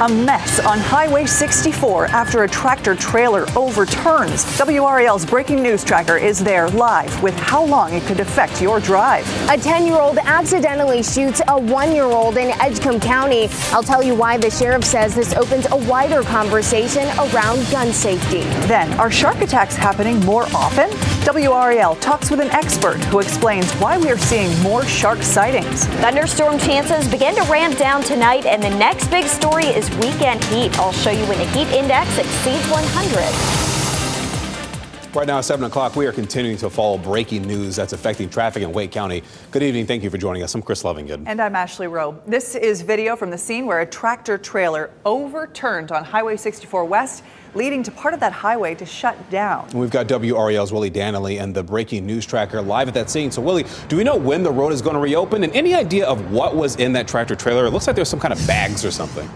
A mess on Highway 64 after a tractor trailer overturns. WRAL's breaking news tracker is there live with how long it could affect your drive. A 10 year old accidentally shoots a one year old in Edgecombe County. I'll tell you why the sheriff says this opens a wider conversation around gun safety. Then, are shark attacks happening more often? WRAL talks with an expert who explains why we are seeing more shark sightings. Thunderstorm chances begin to ramp down tonight, and the next big story is weekend heat. I'll show you when the heat index exceeds 100. Right now at 7 o'clock, we are continuing to follow breaking news that's affecting traffic in Wake County. Good evening. Thank you for joining us. I'm Chris Lovingood. And I'm Ashley Rowe. This is video from the scene where a tractor trailer overturned on Highway 64 West leading to part of that highway to shut down. We've got WRAL's Willie Danley and the breaking news tracker live at that scene. So, Willie, do we know when the road is going to reopen? And any idea of what was in that tractor trailer? It looks like there's some kind of bags or something.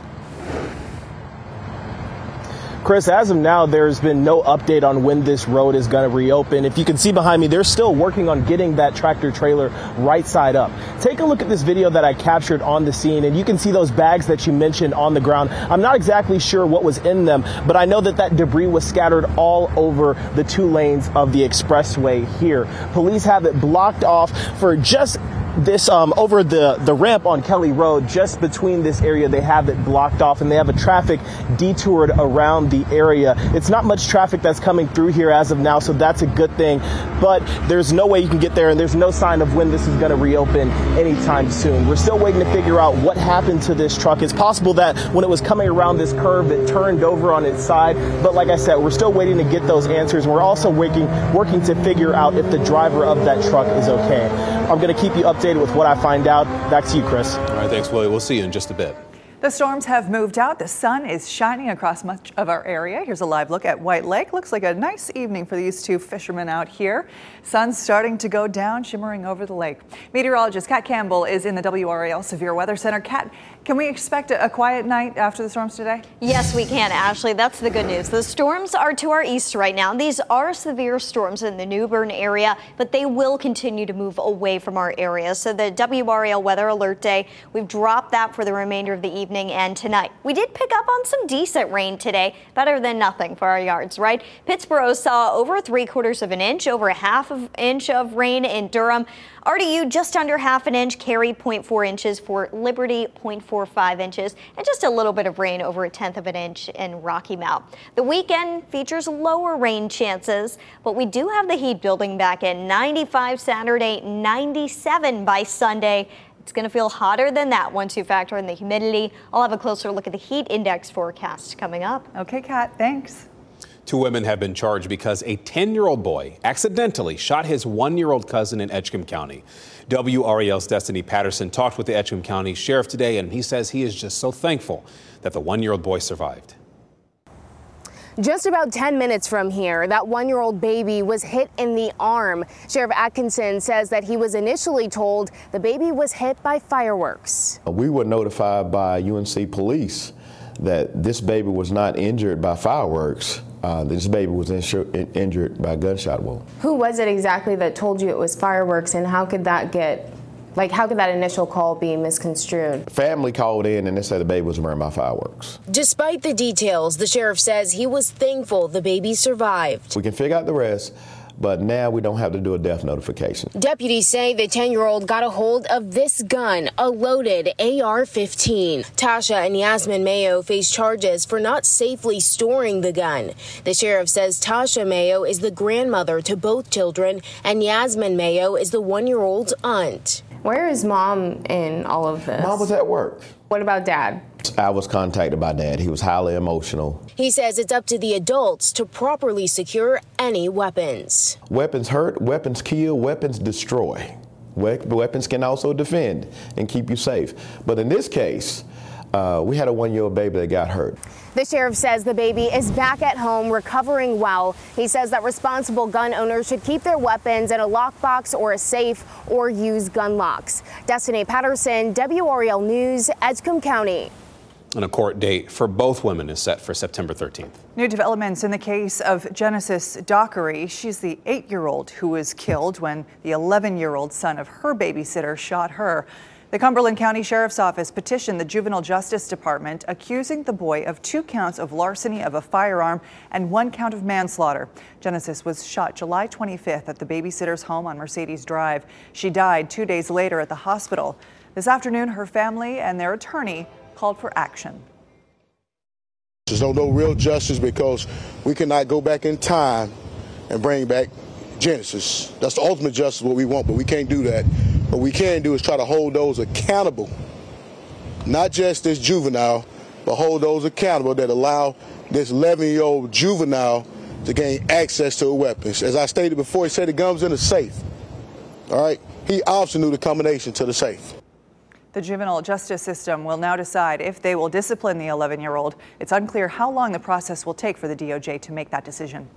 Chris, as of now, there's been no update on when this road is going to reopen. If you can see behind me, they're still working on getting that tractor trailer right side up. Take a look at this video that I captured on the scene, and you can see those bags that you mentioned on the ground. I'm not exactly sure what was in them, but I know that that debris was scattered all over the two lanes of the expressway here. Police have it blocked off for just this um, over the, the ramp on Kelly Road, just between this area, they have it blocked off and they have a traffic detoured around the area. It's not much traffic that's coming through here as of now, so that's a good thing. But there's no way you can get there, and there's no sign of when this is going to reopen anytime soon. We're still waiting to figure out what happened to this truck. It's possible that when it was coming around this curve, it turned over on its side. But like I said, we're still waiting to get those answers. We're also working working to figure out if the driver of that truck is okay. I'm going to keep you updated with what I find out. Back to you, Chris. All right, thanks, Willie. We'll see you in just a bit. The storms have moved out. The sun is shining across much of our area. Here's a live look at White Lake. Looks like a nice evening for these two fishermen out here. Sun's starting to go down, shimmering over the lake. Meteorologist Kat Campbell is in the WRAL Severe Weather Center. Kat, can we expect a quiet night after the storms today? Yes, we can, Ashley. That's the good news. The storms are to our east right now. These are severe storms in the New Bern area, but they will continue to move away from our area. So the WRAL Weather Alert Day, we've dropped that for the remainder of the evening and tonight. We did pick up on some decent rain today, better than nothing for our yards, right? Pittsboro saw over three quarters of an inch, over a half of inch of rain in Durham. RDU just under half an inch, Cary 0.4 inches for Liberty 0.45 inches, and just a little bit of rain over a tenth of an inch in Rocky Mount. The weekend features lower rain chances, but we do have the heat building back in 95 Saturday, 97 by Sunday. It's going to feel hotter than that once you factor in the humidity. I'll have a closer look at the heat index forecast coming up. Okay, Kat, thanks. Two women have been charged because a 10 year old boy accidentally shot his one year old cousin in Edgecombe County. WRAL's Destiny Patterson talked with the Edgecombe County Sheriff today, and he says he is just so thankful that the one year old boy survived. Just about 10 minutes from here, that one year old baby was hit in the arm. Sheriff Atkinson says that he was initially told the baby was hit by fireworks. We were notified by UNC police that this baby was not injured by fireworks. Uh, this baby was insur- injured by a gunshot wound. Who was it exactly that told you it was fireworks, and how could that get like, how could that initial call be misconstrued? Family called in and they said the baby was burned by fireworks. Despite the details, the sheriff says he was thankful the baby survived. We can figure out the rest but now we don't have to do a death notification. Deputies say the 10 year old got a hold of this gun, a loaded AR 15. Tasha and Yasmin Mayo face charges for not safely storing the gun. The sheriff says Tasha Mayo is the grandmother to both children, and Yasmin Mayo is the one year old's aunt. Where is mom in all of this? Mom was at work. What about dad? I was contacted by dad. He was highly emotional. He says it's up to the adults to properly secure any weapons. Weapons hurt, weapons kill, weapons destroy. Weapons can also defend and keep you safe. But in this case, uh, we had a one year old baby that got hurt. The sheriff says the baby is back at home recovering well. He says that responsible gun owners should keep their weapons in a lockbox or a safe or use gun locks. Destiny Patterson, WRAL News, Edgecombe County. And a court date for both women is set for September 13th. New developments in the case of Genesis Dockery. She's the eight year old who was killed when the 11 year old son of her babysitter shot her. The Cumberland County Sheriff's Office petitioned the Juvenile Justice Department accusing the boy of two counts of larceny of a firearm and one count of manslaughter. Genesis was shot July 25th at the babysitter's home on Mercedes Drive. She died two days later at the hospital. This afternoon, her family and their attorney called for action. There's no, no real justice because we cannot go back in time and bring back Genesis. That's the ultimate justice, what we want, but we can't do that. What we can do is try to hold those accountable, not just this juvenile, but hold those accountable that allow this 11 year old juvenile to gain access to weapons. As I stated before, he said the gun was in the safe. All right? He obviously knew the combination to the safe. The juvenile justice system will now decide if they will discipline the 11 year old. It's unclear how long the process will take for the DOJ to make that decision.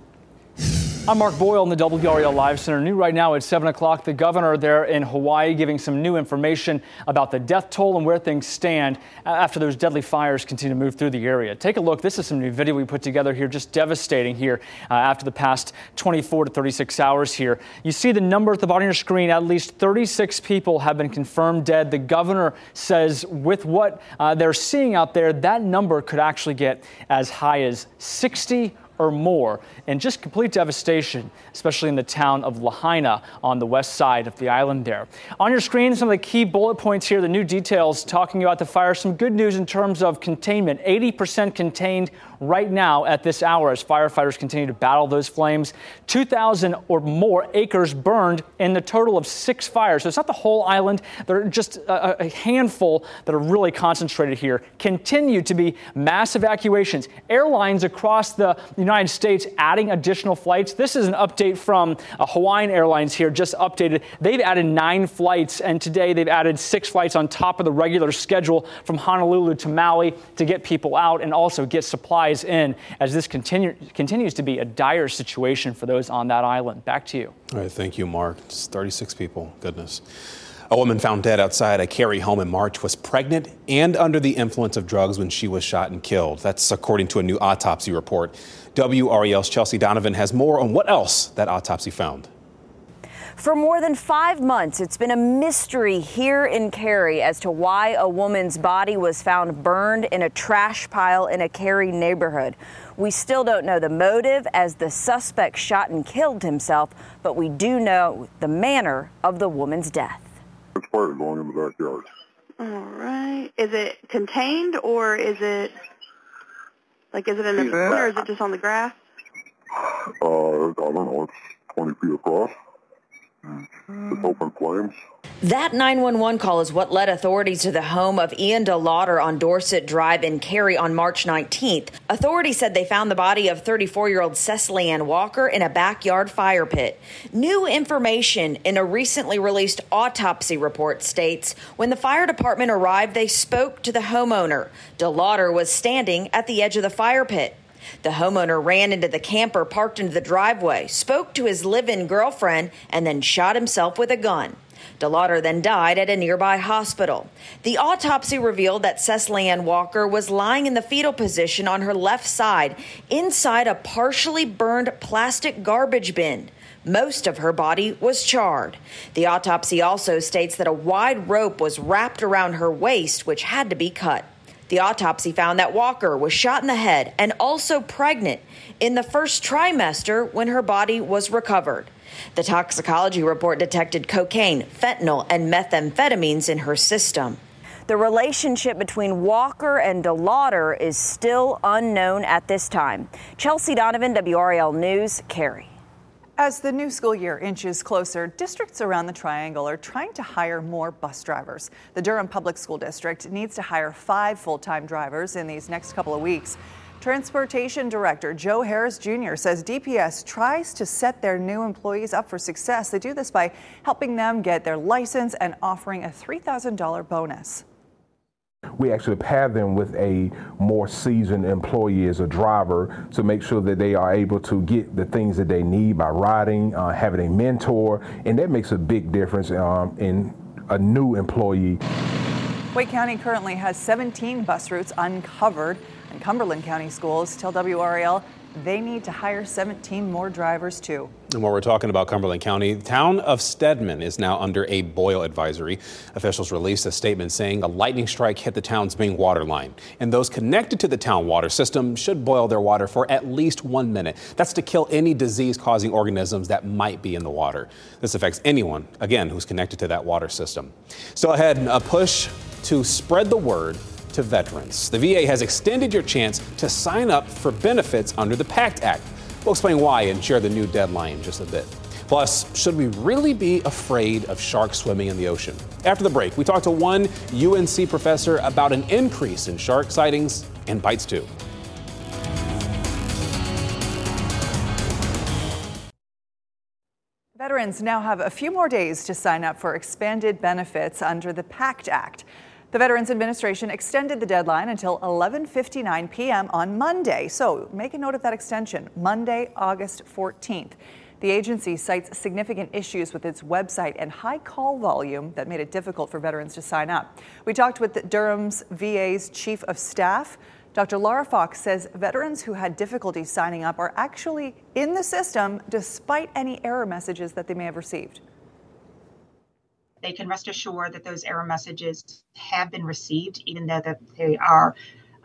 I'm Mark Boyle in the WRAL Live Center. New right now at 7 o'clock. The governor there in Hawaii giving some new information about the death toll and where things stand after those deadly fires continue to move through the area. Take a look. This is some new video we put together here, just devastating here uh, after the past 24 to 36 hours here. You see the number at the bottom of your screen. At least 36 people have been confirmed dead. The governor says with what uh, they're seeing out there, that number could actually get as high as 60 or more, and just complete devastation, especially in the town of Lahaina on the west side of the island there. On your screen, some of the key bullet points here, the new details talking about the fire. Some good news in terms of containment 80% contained right now at this hour as firefighters continue to battle those flames. 2,000 or more acres burned in the total of six fires. So it's not the whole island. There are just a, a handful that are really concentrated here. Continue to be mass evacuations. Airlines across the United States adding additional flights. This is an update from uh, Hawaiian Airlines here, just updated. They've added nine flights, and today they've added six flights on top of the regular schedule from Honolulu to Maui to get people out and also get supplies in as this continue, continues to be a dire situation for those on that island. Back to you. All right, thank you, Mark. Just 36 people. Goodness. A woman found dead outside a Cary home in March was pregnant and under the influence of drugs when she was shot and killed. That's according to a new autopsy report. WRAL's Chelsea Donovan has more on what else that autopsy found. For more than five months, it's been a mystery here in Cary as to why a woman's body was found burned in a trash pile in a Cary neighborhood. We still don't know the motive as the suspect shot and killed himself, but we do know the manner of the woman's death. It's fire going in the backyard. All right. Is it contained or is it like is it in the bin or is it just on the grass? Uh, I don't know. It's 20 feet across. Just open flames. That 911 call is what led authorities to the home of Ian DeLauder on Dorset Drive in Cary on March 19th. Authorities said they found the body of 34 year old Cecily Ann Walker in a backyard fire pit. New information in a recently released autopsy report states when the fire department arrived, they spoke to the homeowner. DeLauder was standing at the edge of the fire pit. The homeowner ran into the camper parked into the driveway, spoke to his live in girlfriend, and then shot himself with a gun. DeLauder then died at a nearby hospital. The autopsy revealed that Cecily Ann Walker was lying in the fetal position on her left side inside a partially burned plastic garbage bin. Most of her body was charred. The autopsy also states that a wide rope was wrapped around her waist, which had to be cut. The autopsy found that Walker was shot in the head and also pregnant in the first trimester when her body was recovered. The toxicology report detected cocaine, fentanyl, and methamphetamines in her system. The relationship between Walker and DeLauder is still unknown at this time. Chelsea Donovan, WRAL News, Cary. As the new school year inches closer, districts around the Triangle are trying to hire more bus drivers. The Durham Public School District needs to hire five full time drivers in these next couple of weeks. Transportation Director Joe Harris Jr. says DPS tries to set their new employees up for success. They do this by helping them get their license and offering a $3,000 bonus. We actually pair them with a more seasoned employee as a driver to make sure that they are able to get the things that they need by riding, uh, having a mentor, and that makes a big difference um, in a new employee. Wake County currently has 17 bus routes uncovered, and Cumberland County schools tell WRAL they need to hire 17 more drivers too. And while we're talking about Cumberland County, the town of Stedman is now under a boil advisory. Officials released a statement saying a lightning strike hit the town's main water line, and those connected to the town water system should boil their water for at least one minute. That's to kill any disease causing organisms that might be in the water. This affects anyone, again, who's connected to that water system. Still ahead, a push to spread the word to veterans. The VA has extended your chance to sign up for benefits under the PACT Act. We'll explain why and share the new deadline in just a bit. Plus, should we really be afraid of sharks swimming in the ocean? After the break, we talk to one UNC professor about an increase in shark sightings and bites too. Veterans now have a few more days to sign up for expanded benefits under the PACT Act. The Veterans Administration extended the deadline until 11:59 p.m. on Monday. So, make a note of that extension, Monday, August 14th. The agency cites significant issues with its website and high call volume that made it difficult for veterans to sign up. We talked with Durham's VA's chief of staff. Dr. Laura Fox says veterans who had difficulty signing up are actually in the system despite any error messages that they may have received they can rest assured that those error messages have been received, even though that they are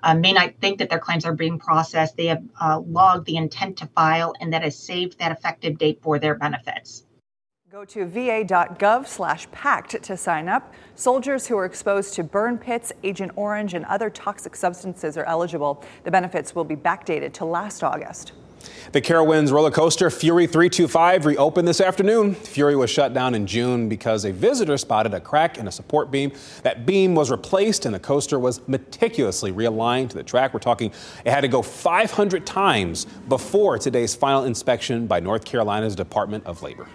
uh, may not think that their claims are being processed. They have uh, logged the intent to file, and that has saved that effective date for their benefits. Go to va.gov slash pact to sign up. Soldiers who are exposed to burn pits, Agent Orange, and other toxic substances are eligible. The benefits will be backdated to last August. The Carowinds roller coaster Fury 325 reopened this afternoon. Fury was shut down in June because a visitor spotted a crack in a support beam. That beam was replaced and the coaster was meticulously realigned to the track. We're talking it had to go 500 times before today's final inspection by North Carolina's Department of Labor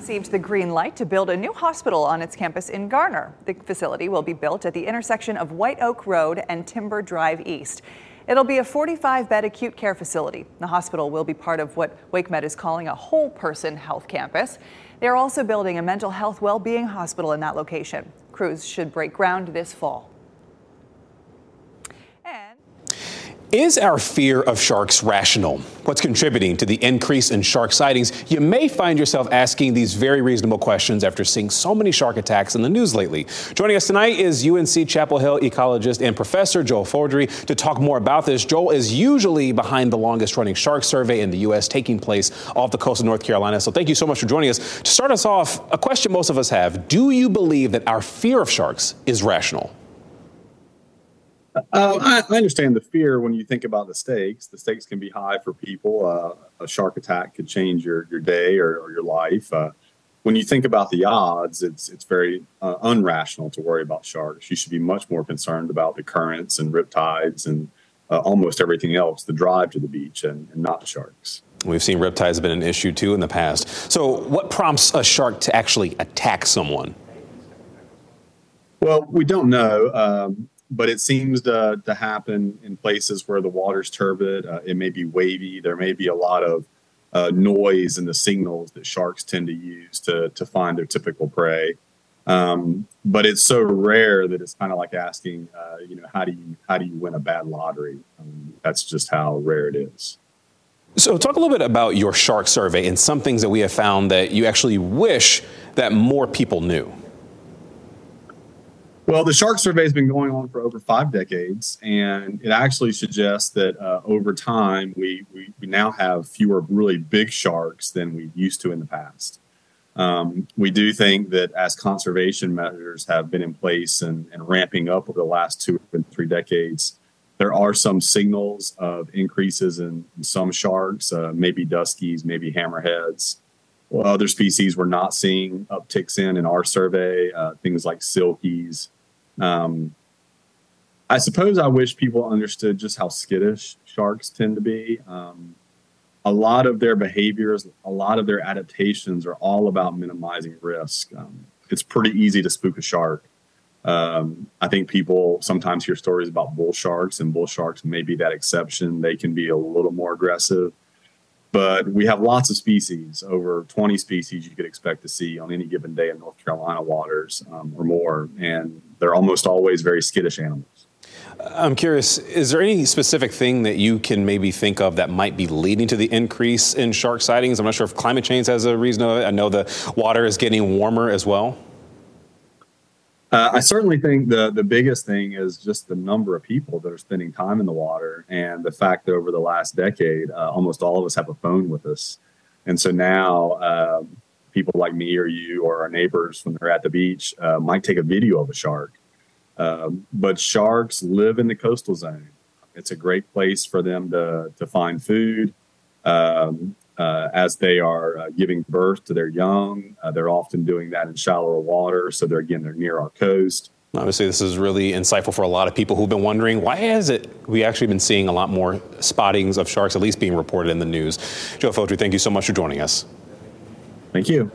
received the green light to build a new hospital on its campus in Garner. The facility will be built at the intersection of White Oak Road and Timber Drive East. It'll be a 45 bed acute care facility. The hospital will be part of what WakeMed is calling a whole person health campus. They're also building a mental health well being hospital in that location. Crews should break ground this fall. Is our fear of sharks rational? What's contributing to the increase in shark sightings? You may find yourself asking these very reasonable questions after seeing so many shark attacks in the news lately. Joining us tonight is UNC Chapel Hill ecologist and professor Joel Fodrie to talk more about this. Joel is usually behind the longest running shark survey in the U.S. taking place off the coast of North Carolina. So thank you so much for joining us. To start us off, a question most of us have Do you believe that our fear of sharks is rational? Uh, I, I, understand the fear when you think about the stakes. The stakes can be high for people. Uh, a shark attack could change your, your day or, or your life. Uh, when you think about the odds, it's it's very uh, unrational to worry about sharks. You should be much more concerned about the currents and riptides and uh, almost everything else, the drive to the beach, and, and not sharks. We've seen riptides have been an issue too in the past. So, what prompts a shark to actually attack someone? Well, we don't know. Um, but it seems to, to happen in places where the water's turbid. Uh, it may be wavy. There may be a lot of uh, noise in the signals that sharks tend to use to, to find their typical prey. Um, but it's so rare that it's kind of like asking, uh, you know, how do you how do you win a bad lottery? Um, that's just how rare it is. So, talk a little bit about your shark survey and some things that we have found that you actually wish that more people knew. Well, the shark survey has been going on for over five decades, and it actually suggests that uh, over time we, we, we now have fewer really big sharks than we used to in the past. Um, we do think that as conservation measures have been in place and, and ramping up over the last two and three decades, there are some signals of increases in, in some sharks, uh, maybe duskies, maybe hammerheads. Well, other species we're not seeing upticks in in our survey, uh, things like silkies, um, I suppose I wish people understood just how skittish sharks tend to be. Um, a lot of their behaviors, a lot of their adaptations are all about minimizing risk. Um, it's pretty easy to spook a shark. Um, I think people sometimes hear stories about bull sharks, and bull sharks may be that exception. They can be a little more aggressive, but we have lots of species, over 20 species you could expect to see on any given day in North Carolina waters um, or more, and they're almost always very skittish animals. I'm curious, is there any specific thing that you can maybe think of that might be leading to the increase in shark sightings? I'm not sure if climate change has a reason of it. I know the water is getting warmer as well. Uh, I certainly think the the biggest thing is just the number of people that are spending time in the water, and the fact that over the last decade, uh, almost all of us have a phone with us, and so now uh, people like me or you or our neighbors when they're at the beach uh, might take a video of a shark. Um, but sharks live in the coastal zone. It's a great place for them to to find food. Um, uh, as they are uh, giving birth to their young. Uh, they're often doing that in shallower water, so they're again they're near our coast. Obviously, this is really insightful for a lot of people who've been wondering why has it we actually been seeing a lot more spottings of sharks, at least being reported in the news. Joe Fodrie, thank you so much for joining us. Thank you.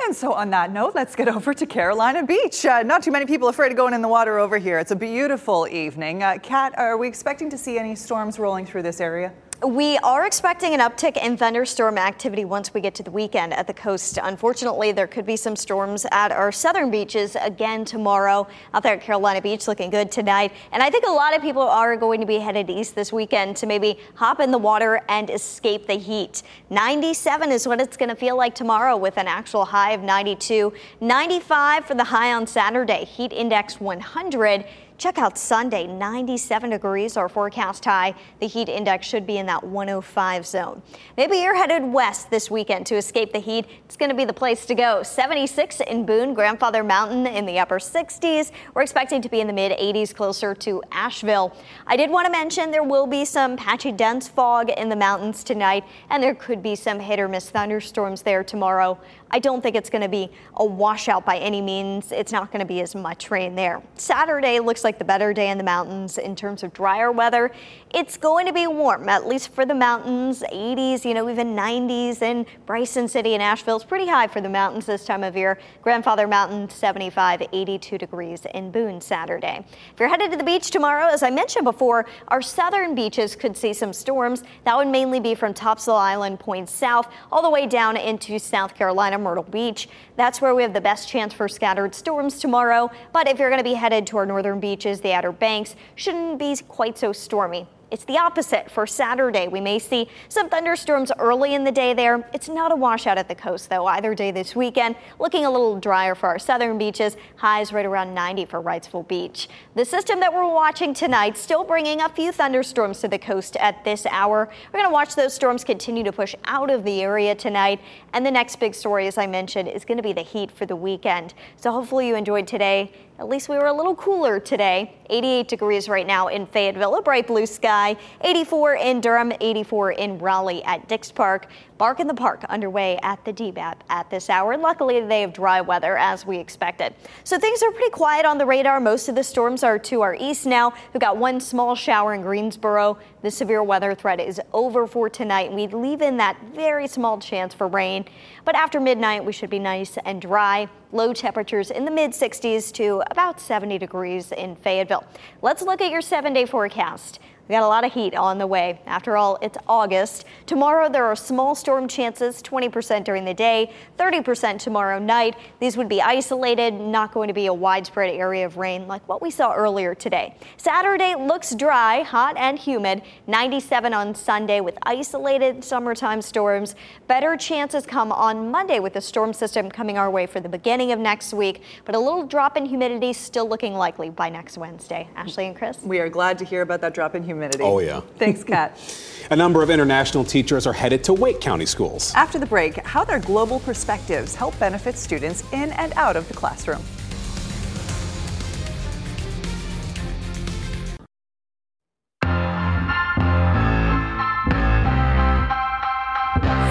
And so, on that note, let's get over to Carolina Beach. Uh, not too many people afraid of going in the water over here. It's a beautiful evening. Uh, Kat, are we expecting to see any storms rolling through this area? We are expecting an uptick in thunderstorm activity once we get to the weekend at the coast. Unfortunately, there could be some storms at our southern beaches again tomorrow. Out there at Carolina Beach, looking good tonight. And I think a lot of people are going to be headed east this weekend to maybe hop in the water and escape the heat. 97 is what it's going to feel like tomorrow with an actual high of 92. 95 for the high on Saturday. Heat index 100. Check out Sunday, 97 degrees, our forecast high. The heat index should be in that 105 zone. Maybe you're headed west this weekend to escape the heat. It's going to be the place to go. 76 in Boone, Grandfather Mountain in the upper 60s. We're expecting to be in the mid 80s closer to Asheville. I did want to mention there will be some patchy dense fog in the mountains tonight, and there could be some hit or miss thunderstorms there tomorrow. I don't think it's going to be a washout by any means. It's not going to be as much rain there. Saturday looks like the better day in the mountains in terms of drier weather. It's going to be warm, at least for the mountains, 80s, you know, even 90s in Bryson City and Asheville. It's pretty high for the mountains this time of year. Grandfather Mountain, 75, 82 degrees in Boone Saturday. If you're headed to the beach tomorrow, as I mentioned before, our southern beaches could see some storms. That would mainly be from Topsail Island Point south all the way down into South Carolina. Myrtle Beach. That's where we have the best chance for scattered storms tomorrow. But if you're going to be headed to our northern beaches, the Outer Banks shouldn't be quite so stormy. It's the opposite for Saturday. We may see some thunderstorms early in the day there. It's not a washout at the coast, though, either day this weekend. Looking a little drier for our southern beaches. Highs right around 90 for Wrightsville Beach. The system that we're watching tonight still bringing a few thunderstorms to the coast at this hour. We're going to watch those storms continue to push out of the area tonight. And the next big story, as I mentioned, is going to be the heat for the weekend. So hopefully you enjoyed today. At least we were a little cooler today. 88 degrees right now in Fayetteville, a bright blue sky. 84 in Durham, 84 in Raleigh at Dix Park. Bark in the Park underway at the DBAP at this hour. And luckily, they have dry weather as we expected. So things are pretty quiet on the radar. Most of the storms are to our east now. We've got one small shower in Greensboro. The severe weather threat is over for tonight. We leave in that very small chance for rain. But after midnight, we should be nice and dry. Low temperatures in the mid 60s to about 70 degrees in Fayetteville. Let's look at your seven day forecast. We got a lot of heat on the way. After all, it's August. Tomorrow there are small storm chances, 20% during the day, 30% tomorrow night. These would be isolated, not going to be a widespread area of rain like what we saw earlier today. Saturday looks dry, hot and humid. 97 on Sunday with isolated summertime storms. Better chances come on Monday with the storm system coming our way for the beginning of next week, but a little drop in humidity still looking likely by next Wednesday. Ashley and Chris? We are glad to hear about that drop in humidity humidity. Oh, yeah. Thanks, Kat. A number of international teachers are headed to Wake County schools. After the break, how their global perspectives help benefit students in and out of the classroom.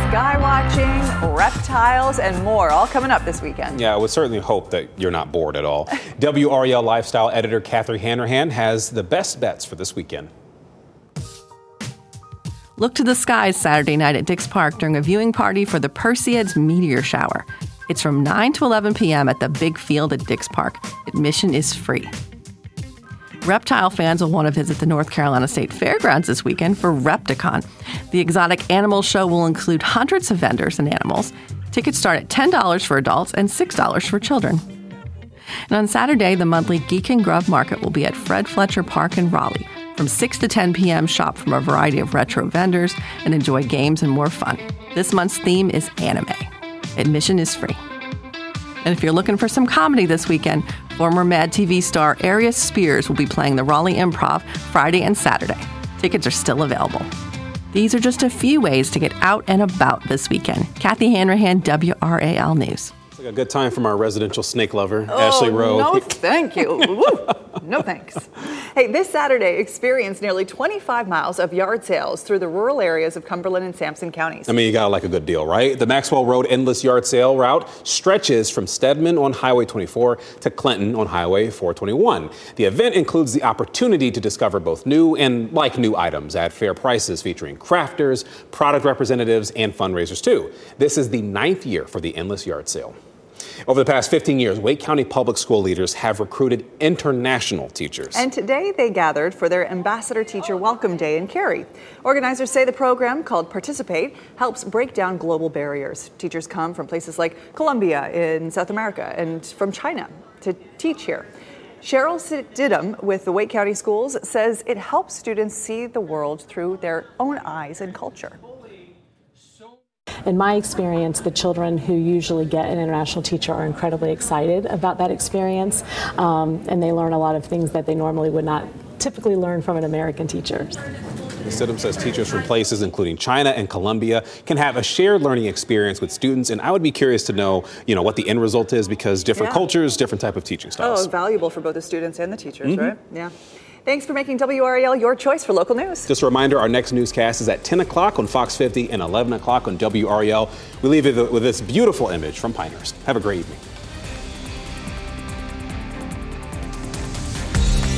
Sky watching reptiles, and more, all coming up this weekend. Yeah, I would certainly hope that you're not bored at all. WRAL lifestyle editor Kathy Hanrahan has the best bets for this weekend. Look to the skies Saturday night at Dix Park during a viewing party for the Perseids meteor shower. It's from 9 to 11 p.m. at the big field at Dix Park. Admission is free. Reptile fans will want to visit the North Carolina State Fairgrounds this weekend for Repticon. The exotic animal show will include hundreds of vendors and animals. Tickets start at $10 for adults and $6 for children. And on Saturday, the monthly Geek and Grub Market will be at Fred Fletcher Park in Raleigh. From 6 to 10 p.m., shop from a variety of retro vendors and enjoy games and more fun. This month's theme is anime. Admission is free. And if you're looking for some comedy this weekend, former Mad TV star Aries Spears will be playing the Raleigh Improv Friday and Saturday. Tickets are still available. These are just a few ways to get out and about this weekend. Kathy Hanrahan, WRAL News. It's like a good time from our residential snake lover, Oh, Ashley Rowe. No, thank you. Woo. No thanks. Hey, this Saturday, experience nearly 25 miles of yard sales through the rural areas of Cumberland and Sampson counties. I mean, you gotta like a good deal, right? The Maxwell Road Endless Yard Sale route stretches from Stedman on Highway 24 to Clinton on Highway 421. The event includes the opportunity to discover both new and like new items at fair prices, featuring crafters, product representatives, and fundraisers too. This is the ninth year for the Endless Yard Sale. Over the past 15 years, Wake County public school leaders have recruited international teachers. And today they gathered for their Ambassador Teacher Welcome Day in Cary. Organizers say the program, called Participate, helps break down global barriers. Teachers come from places like Colombia in South America and from China to teach here. Cheryl Stidham with the Wake County Schools says it helps students see the world through their own eyes and culture. In my experience, the children who usually get an international teacher are incredibly excited about that experience, um, and they learn a lot of things that they normally would not typically learn from an American teacher. Stidham says teachers from places including China and Colombia can have a shared learning experience with students, and I would be curious to know, you know, what the end result is because different Yeah. cultures, different type of teaching styles. Oh, valuable for both the students and the teachers, Mhm. right? Yeah. Thanks for making WRAL your choice for local news. Just a reminder, our next newscast is at 10 o'clock on Fox 50 and 11 o'clock on WRAL. We leave you with this beautiful image from Pinehurst. Have a great evening.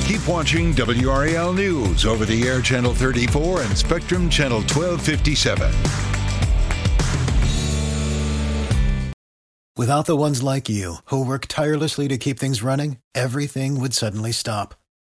Keep watching WRAL News over the air channel 34 and Spectrum channel 1257. Without the ones like you, who work tirelessly to keep things running, everything would suddenly stop.